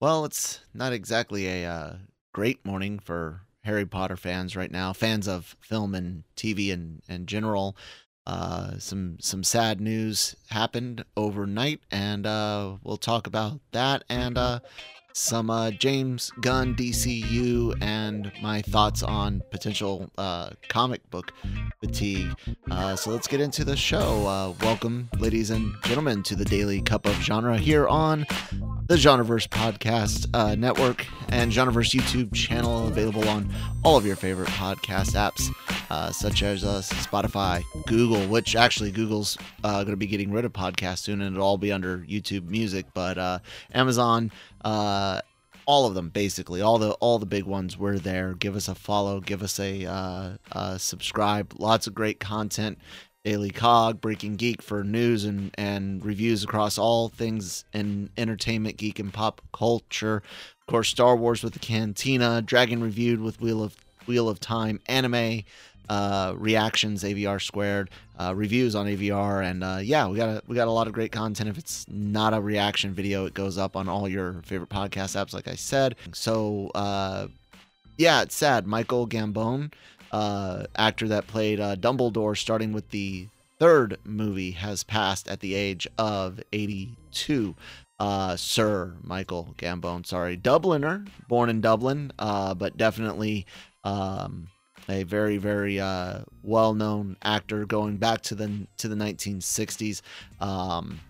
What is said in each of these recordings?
Well, it's not exactly a uh, great morning for Harry Potter fans right now, fans of film and TV and in general. Uh, some some sad news happened overnight, and uh, we'll talk about that and uh, some uh, James Gunn DCU and my thoughts on potential uh, comic book fatigue. Uh, so let's get into the show. Uh, welcome, ladies and gentlemen, to the Daily Cup of Genre here on the Genreverse Podcast uh, Network and Genreverse YouTube channel, available on all of your favorite podcast apps, uh, such as Spotify, Google, which actually Google's going to be getting rid of podcasts soon, and it'll all be under YouTube Music, but Amazon. Uh, all of them basically. All the all the big ones we're there. Give us a follow. Give us a uh, uh, subscribe. Lots of great content. Daily Cog, Breaking Geek for news and, and reviews across all things in entertainment, geek, and pop culture. Of course, Star Wars with the Cantina, Dragon Reviewed with Wheel of Wheel of Time, anime uh, reactions, AVR squared, uh, reviews on AVR, and uh, yeah, we got a, we got a lot of great content. If it's not a reaction video, it goes up on all your favorite podcast apps, like I said. So uh, yeah, it's sad. Michael Gambon uh, actor that played uh, Dumbledore, starting with the third movie, has passed at the age of 82. Uh, Sir Michael Gambon, sorry, Dubliner, born in Dublin, but definitely um, a very, very uh, well-known actor going back to the to the 1960s, um,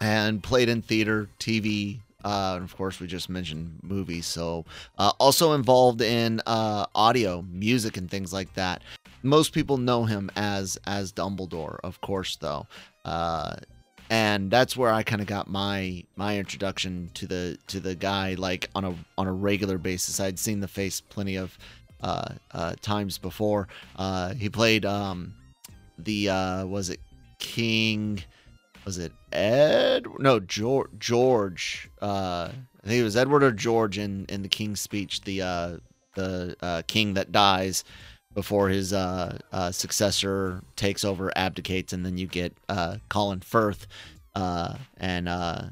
and played in theater, TV, uh, and of course, we just mentioned movies. So, uh, also involved in uh, audio, music, and things like that. Most people know him as as Dumbledore, of course, though, uh, and that's where I kind of got my my introduction to the to the guy, like on a on a regular basis. I'd seen the face plenty of times before. Uh he played um, the uh was it King was it Ed? No, George. George. Uh, I think it was Edward or George in in the King's Speech. The uh, the uh, king that dies before his uh, uh, successor takes over, abdicates, and then you get uh, Colin Firth uh, and uh,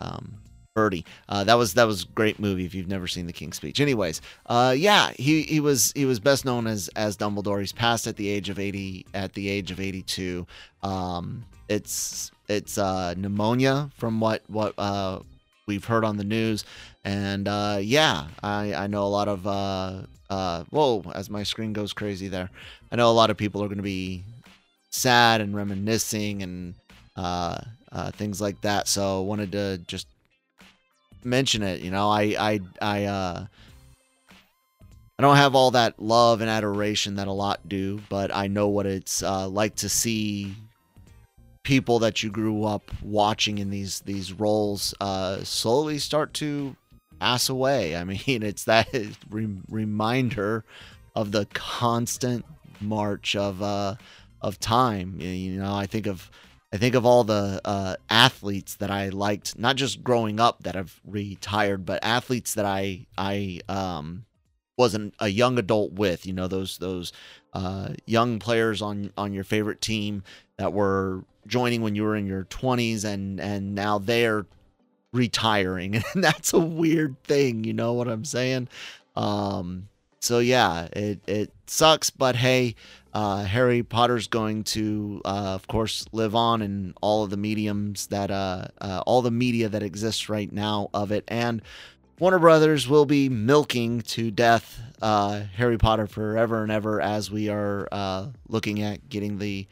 um, Bertie. Uh, that was that was a great movie if you've never seen The King's Speech. Anyways, uh, yeah, he, he was he was best known as as Dumbledore. He's passed at the age of eighty at the age of eighty two. Um, it's it's uh, pneumonia from what what uh, we've heard on the news, and uh, yeah, I I know a lot of uh, uh, whoa as my screen goes crazy there. I know a lot of people are going to be sad and reminiscing and uh, uh, things like that. So I wanted to just mention it. You know, I I I uh. I don't have all that love and adoration that a lot do, but I know what it's uh, like to see people that you grew up watching in these these roles uh, slowly start to pass away. I mean, it's that re- reminder of the constant march of uh, of time. You know, I think of I think of all the uh, athletes that I liked, not just growing up that have retired, but athletes that I I um, wasn't a young adult with. You know, those those uh, young players on on your favorite team that were joining when you were in your 20s and and now they're retiring and that's a weird thing you know what i'm saying um so yeah it it sucks but hey uh, harry potter's going to uh, of course live on in all of the mediums that uh, uh all the media that exists right now of it. And warner brothers will be milking to death uh, harry potter forever and ever as we are uh, looking at getting the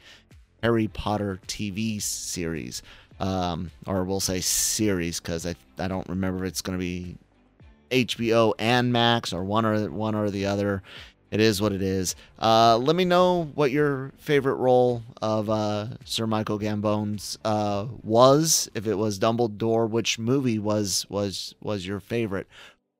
Harry Potter TV series, um, or we'll say series because I I don't remember if it's going to be HBO and Max or one or one or the other. It is what it is. Uh, let me know what your favorite role of uh, Sir Michael Gambon's uh, was. If it was Dumbledore, which movie was was was your favorite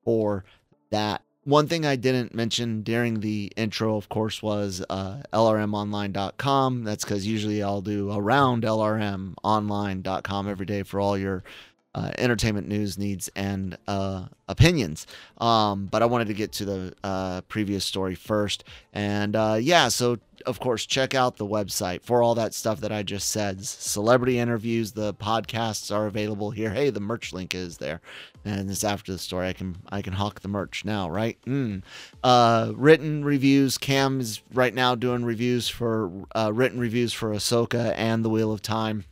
for that one thing I didn't mention during the intro, of course, was uh, LRMonline.com. That's because usually I'll do around LRMonline.com every day for all your uh, entertainment news, needs, and uh, opinions. Um, but I wanted to get to the uh, previous story first. And uh, yeah, so of course, check out the website for all that stuff that I just said. Celebrity interviews, the podcasts are available here. Hey, the merch link is there, and it's after the story. I can I can hawk the merch now, right? Mm. Uh, written reviews. Cam is right now doing reviews for uh, written reviews for Ahsoka and The Wheel of Time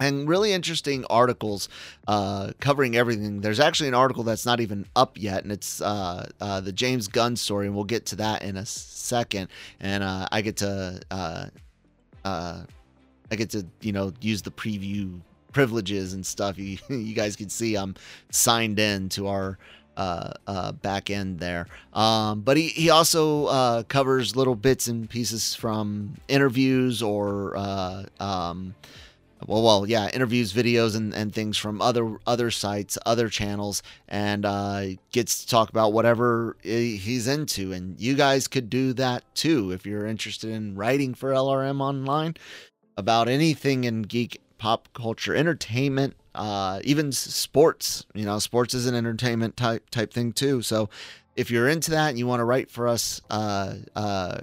and really interesting articles uh, covering everything. There's actually an article that's not even up yet, and it's uh, uh, the James Gunn story, and we'll get to that in a second. And uh, I get to uh, uh, I get to you know use the preview privileges and stuff. You you guys can see I'm signed in to our. back end there, um, but he he also covers little bits and pieces from interviews or um, well, well, yeah, interviews, videos, and, and things from other other sites, other channels, and uh, gets to talk about whatever he's into. And you guys could do that too if you're interested in writing for LRM online about anything in geek pop culture, entertainment, uh, even sports. You know, sports is an entertainment type type thing too. So if you're into that and you want to write for us, uh, uh,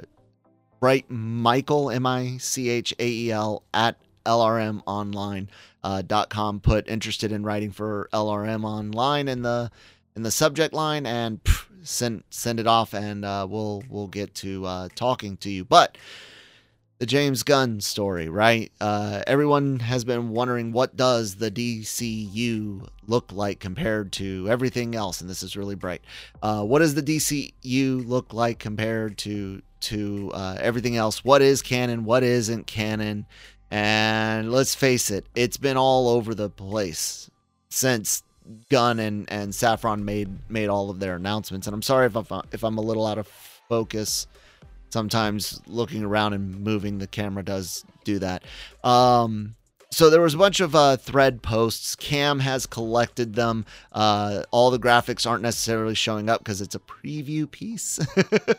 write Michael M I C H A E L at lrmonline.com. Uh, put interested in writing for LRM online in the in the subject line and pff, send send it off, and uh, we'll we'll get to uh, talking to you. But the James Gunn story, right? Uh, everyone has been wondering what does the DCU look like compared to everything else, and this is really bright. Uh, what does the DCU look like compared to to uh, everything else? What is canon? What isn't canon? And let's face it, it's been all over the place since Gunn and, and Safran made made all of their announcements. And I'm sorry if I'm, if I'm a little out of focus. Sometimes looking around and moving the camera does do that. Um, so there was a bunch of uh, thread posts. Cam has collected them. Uh, all the graphics aren't necessarily showing up because it's a preview piece.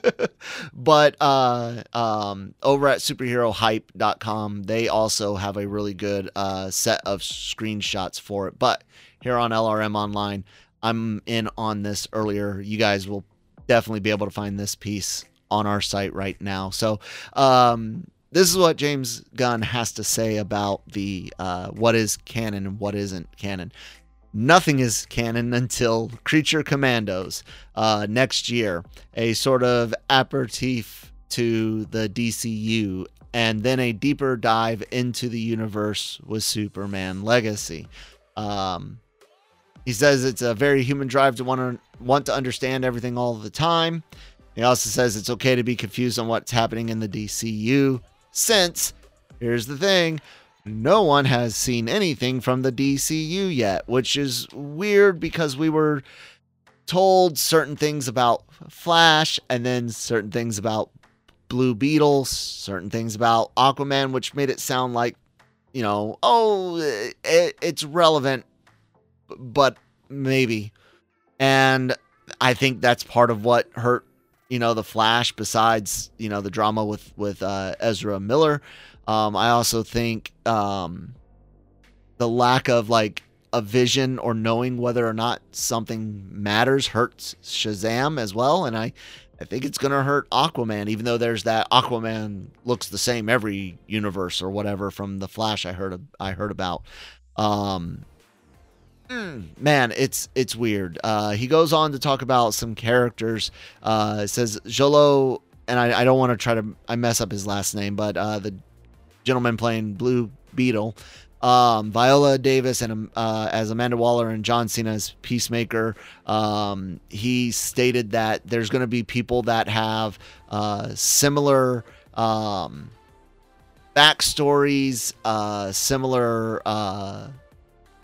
but uh, um, over at superherohype.com, they also have a really good uh, set of screenshots for it. But here on LRM Online, I'm in on this earlier. You guys will definitely be able to find this piece on our site right now. So um, this is what James Gunn has to say about the uh, what is canon and what isn't canon. Nothing is canon until Creature Commandos uh, next year, a sort of aperitif to the DCU, and then a deeper dive into the universe with Superman Legacy. Um, he says it's a very human drive to want to want to understand everything all the time. He also says it's okay to be confused on what's happening in the DCU since, here's the thing, no one has seen anything from the DCU yet, which is weird because we were told certain things about Flash and then certain things about Blue Beetle, certain things about Aquaman, which made it sound like, you know, oh, it, it's relevant, but maybe. And I think that's part of what hurt you know the Flash. Besides you know the drama with with uh, Ezra Miller, um, I also think um, the lack of like a vision or knowing whether or not something matters hurts Shazam as well, and I. I think it's gonna hurt Aquaman, even though there's that Aquaman looks the same every universe or whatever from the Flash I heard I heard about. Um, man, it's it's weird. Uh, he goes on to talk about some characters. Uh, says Xolo, and I, I don't want to try to I mess up his last name, but uh, the gentleman playing Blue Beetle, um, Viola Davis, and uh, as Amanda Waller and John Cena as Peacemaker. Um, he stated that there's going to be people that have uh, similar. Um, backstories, uh, similar uh,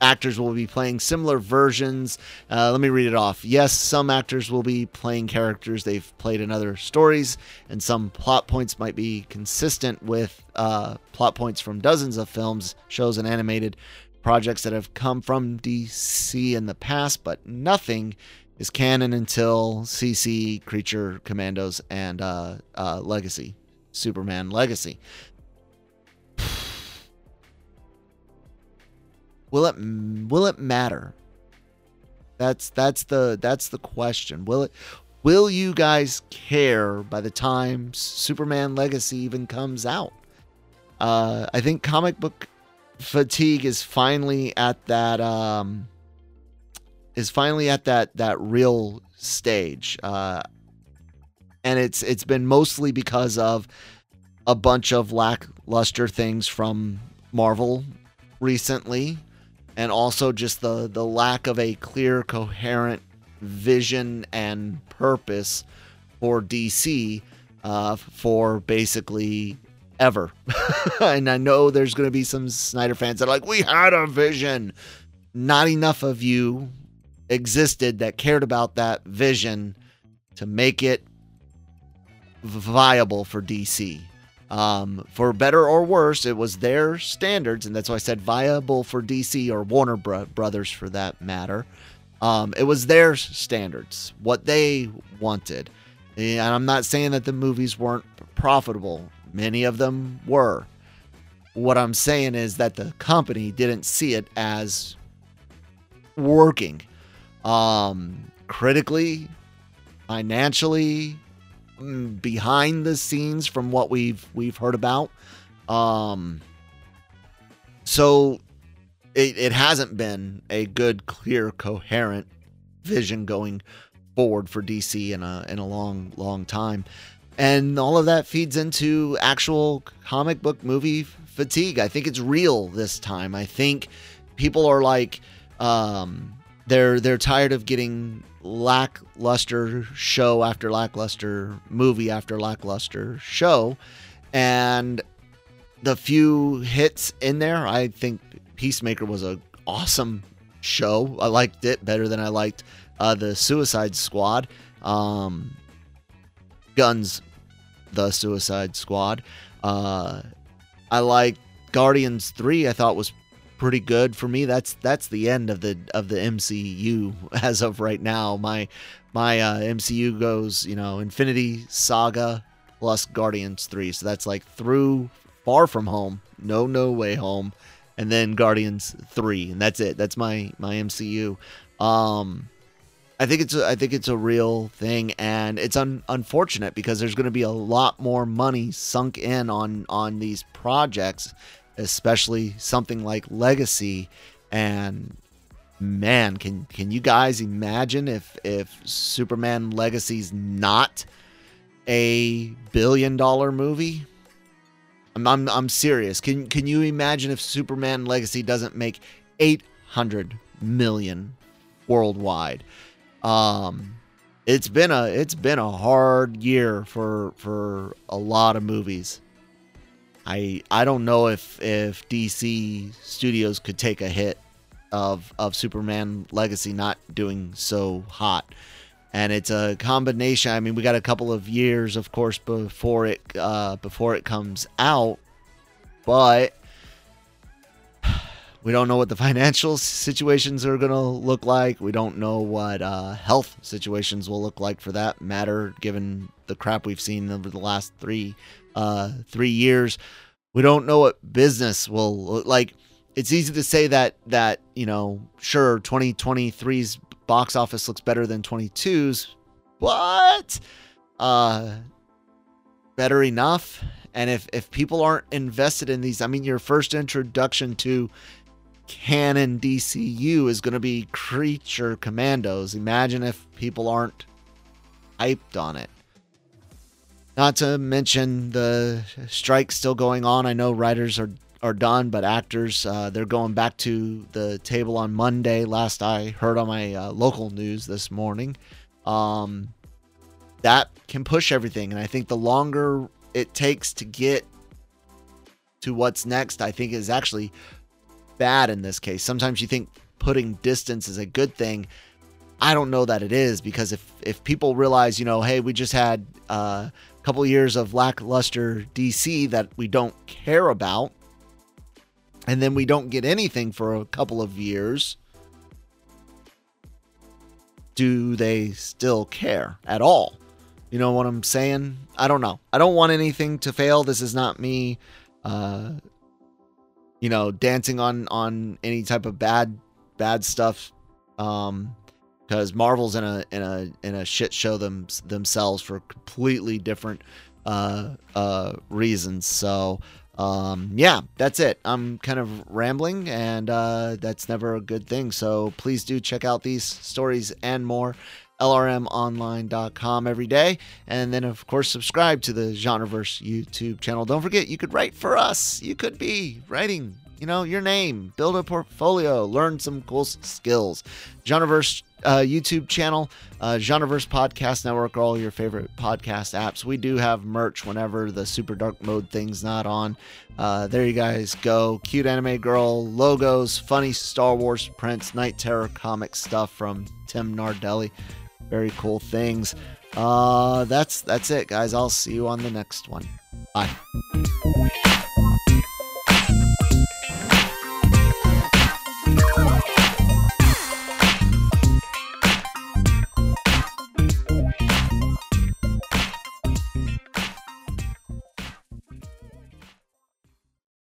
actors will be playing similar versions. Uh, let me read it off. Yes, some actors will be playing characters they've played in other stories, and some plot points might be consistent with uh, plot points from dozens of films, shows, and animated projects that have come from DC in the past, but nothing is canon until CC, Creature Commandos, and uh, uh, Legacy, Superman Legacy. Will it will it matter? That's that's the that's the question. Will it will you guys care by the time Superman Legacy even comes out? Uh, I think comic book fatigue is finally at that um, is finally at that that real stage, uh, and it's it's been mostly because of a bunch of lackluster things from Marvel recently, and also just the the lack of a clear, coherent vision and purpose for DC uh, for basically ever. and I know there's going to be some Snyder fans that are like, we had a vision. Not enough of you existed that cared about that vision to make it viable for DC. Um, for better or worse, it was their standards, and that's why I said viable for DC or Warner Bro- Brothers for that matter. Um, it was their standards, what they wanted. And I'm not saying that the movies weren't profitable. Many of them were. What I'm saying is that the company didn't see it as working um, critically, financially, behind the scenes from what we've we've heard about. Um, so it, it hasn't been a good, clear, coherent vision going forward for DC in a in a long, long time and all of that feeds into actual comic book movie fatigue. I think it's real this time. I think people are like um, they're they're tired of getting lackluster show after lackluster movie after lackluster show and the few hits in there i think peacemaker was a awesome show i liked it better than i liked uh, the suicide squad um, Gunn's the Suicide Squad. Uh, I like Guardians Three. I thought was pretty good for me. That's that's the end of the of the MCU as of right now. My my uh, MCU goes you know Infinity Saga plus Guardians Three. So that's like through Far From Home, No No Way Home, and then Guardians Three, and that's it. That's my my MCU. Um, I think it's a, I think it's a real thing, and it's un, unfortunate because there's going to be a lot more money sunk in on on these projects, especially something like Legacy. And man, can can you guys imagine if if Superman Legacy's not a billion dollar movie? I'm, I'm I'm serious. Can can you imagine if Superman Legacy doesn't make 800 million worldwide? Um, it's been a it's been a hard year for for a lot of movies. I I don't know if if DC Studios could take a hit of of Superman Legacy not doing so hot. And it's a combination. I mean, we got a couple of years, of course, before it uh, before it comes out, but we don't know what the financial situations are going to look like. We don't know what uh, health situations will look like for that matter, given the crap we've seen over the last three uh, three years. We don't know what business will like. It's easy to say that that you know, sure, 2023's box office looks better than 22's, but uh, better enough. And if if people aren't invested in these, I mean, your first introduction to canon DCU is going to be Creature Commandos. Imagine if people aren't hyped on it. Not to mention the strike still going on. I know writers are are done, but actors uh, they're going back to the table on Monday. Last I heard on my uh, local news this morning, um, that can push everything, and I think the longer it takes to get to what's next, I think is actually bad in this case. Sometimes you think putting distance is a good thing. I don't know that it is because if if people realize, you know, hey, we just had uh, couple years of lackluster DC that we don't care about, and then we don't get anything for a couple of years, do they still care at all? You know what I'm saying? I don't know. I don't want anything to fail. This is not me uh, you know, dancing on on any type of bad bad stuff. Um, because Marvel's in a in a in a shit show them themselves for completely different uh uh reasons. So um yeah, that's it. I'm kind of rambling and uh that's never a good thing. So please do check out these stories and more lrmonline.com every day. And then, of course, subscribe to the Genreverse YouTube channel. Don't forget, you could write for us. You could be writing, you know, your name, build a portfolio, learn some cool skills. Genreverse uh, YouTube channel, uh, Genreverse Podcast Network, all your favorite podcast apps. We do have merch whenever the super dark mode thing's not on. Uh, there you guys go. Cute anime girl logos, funny Star Wars prints, Night Terror comic stuff from Tim Nardelli very cool things. Uh, that's that's it, guys. I'll see you on the next one. Bye.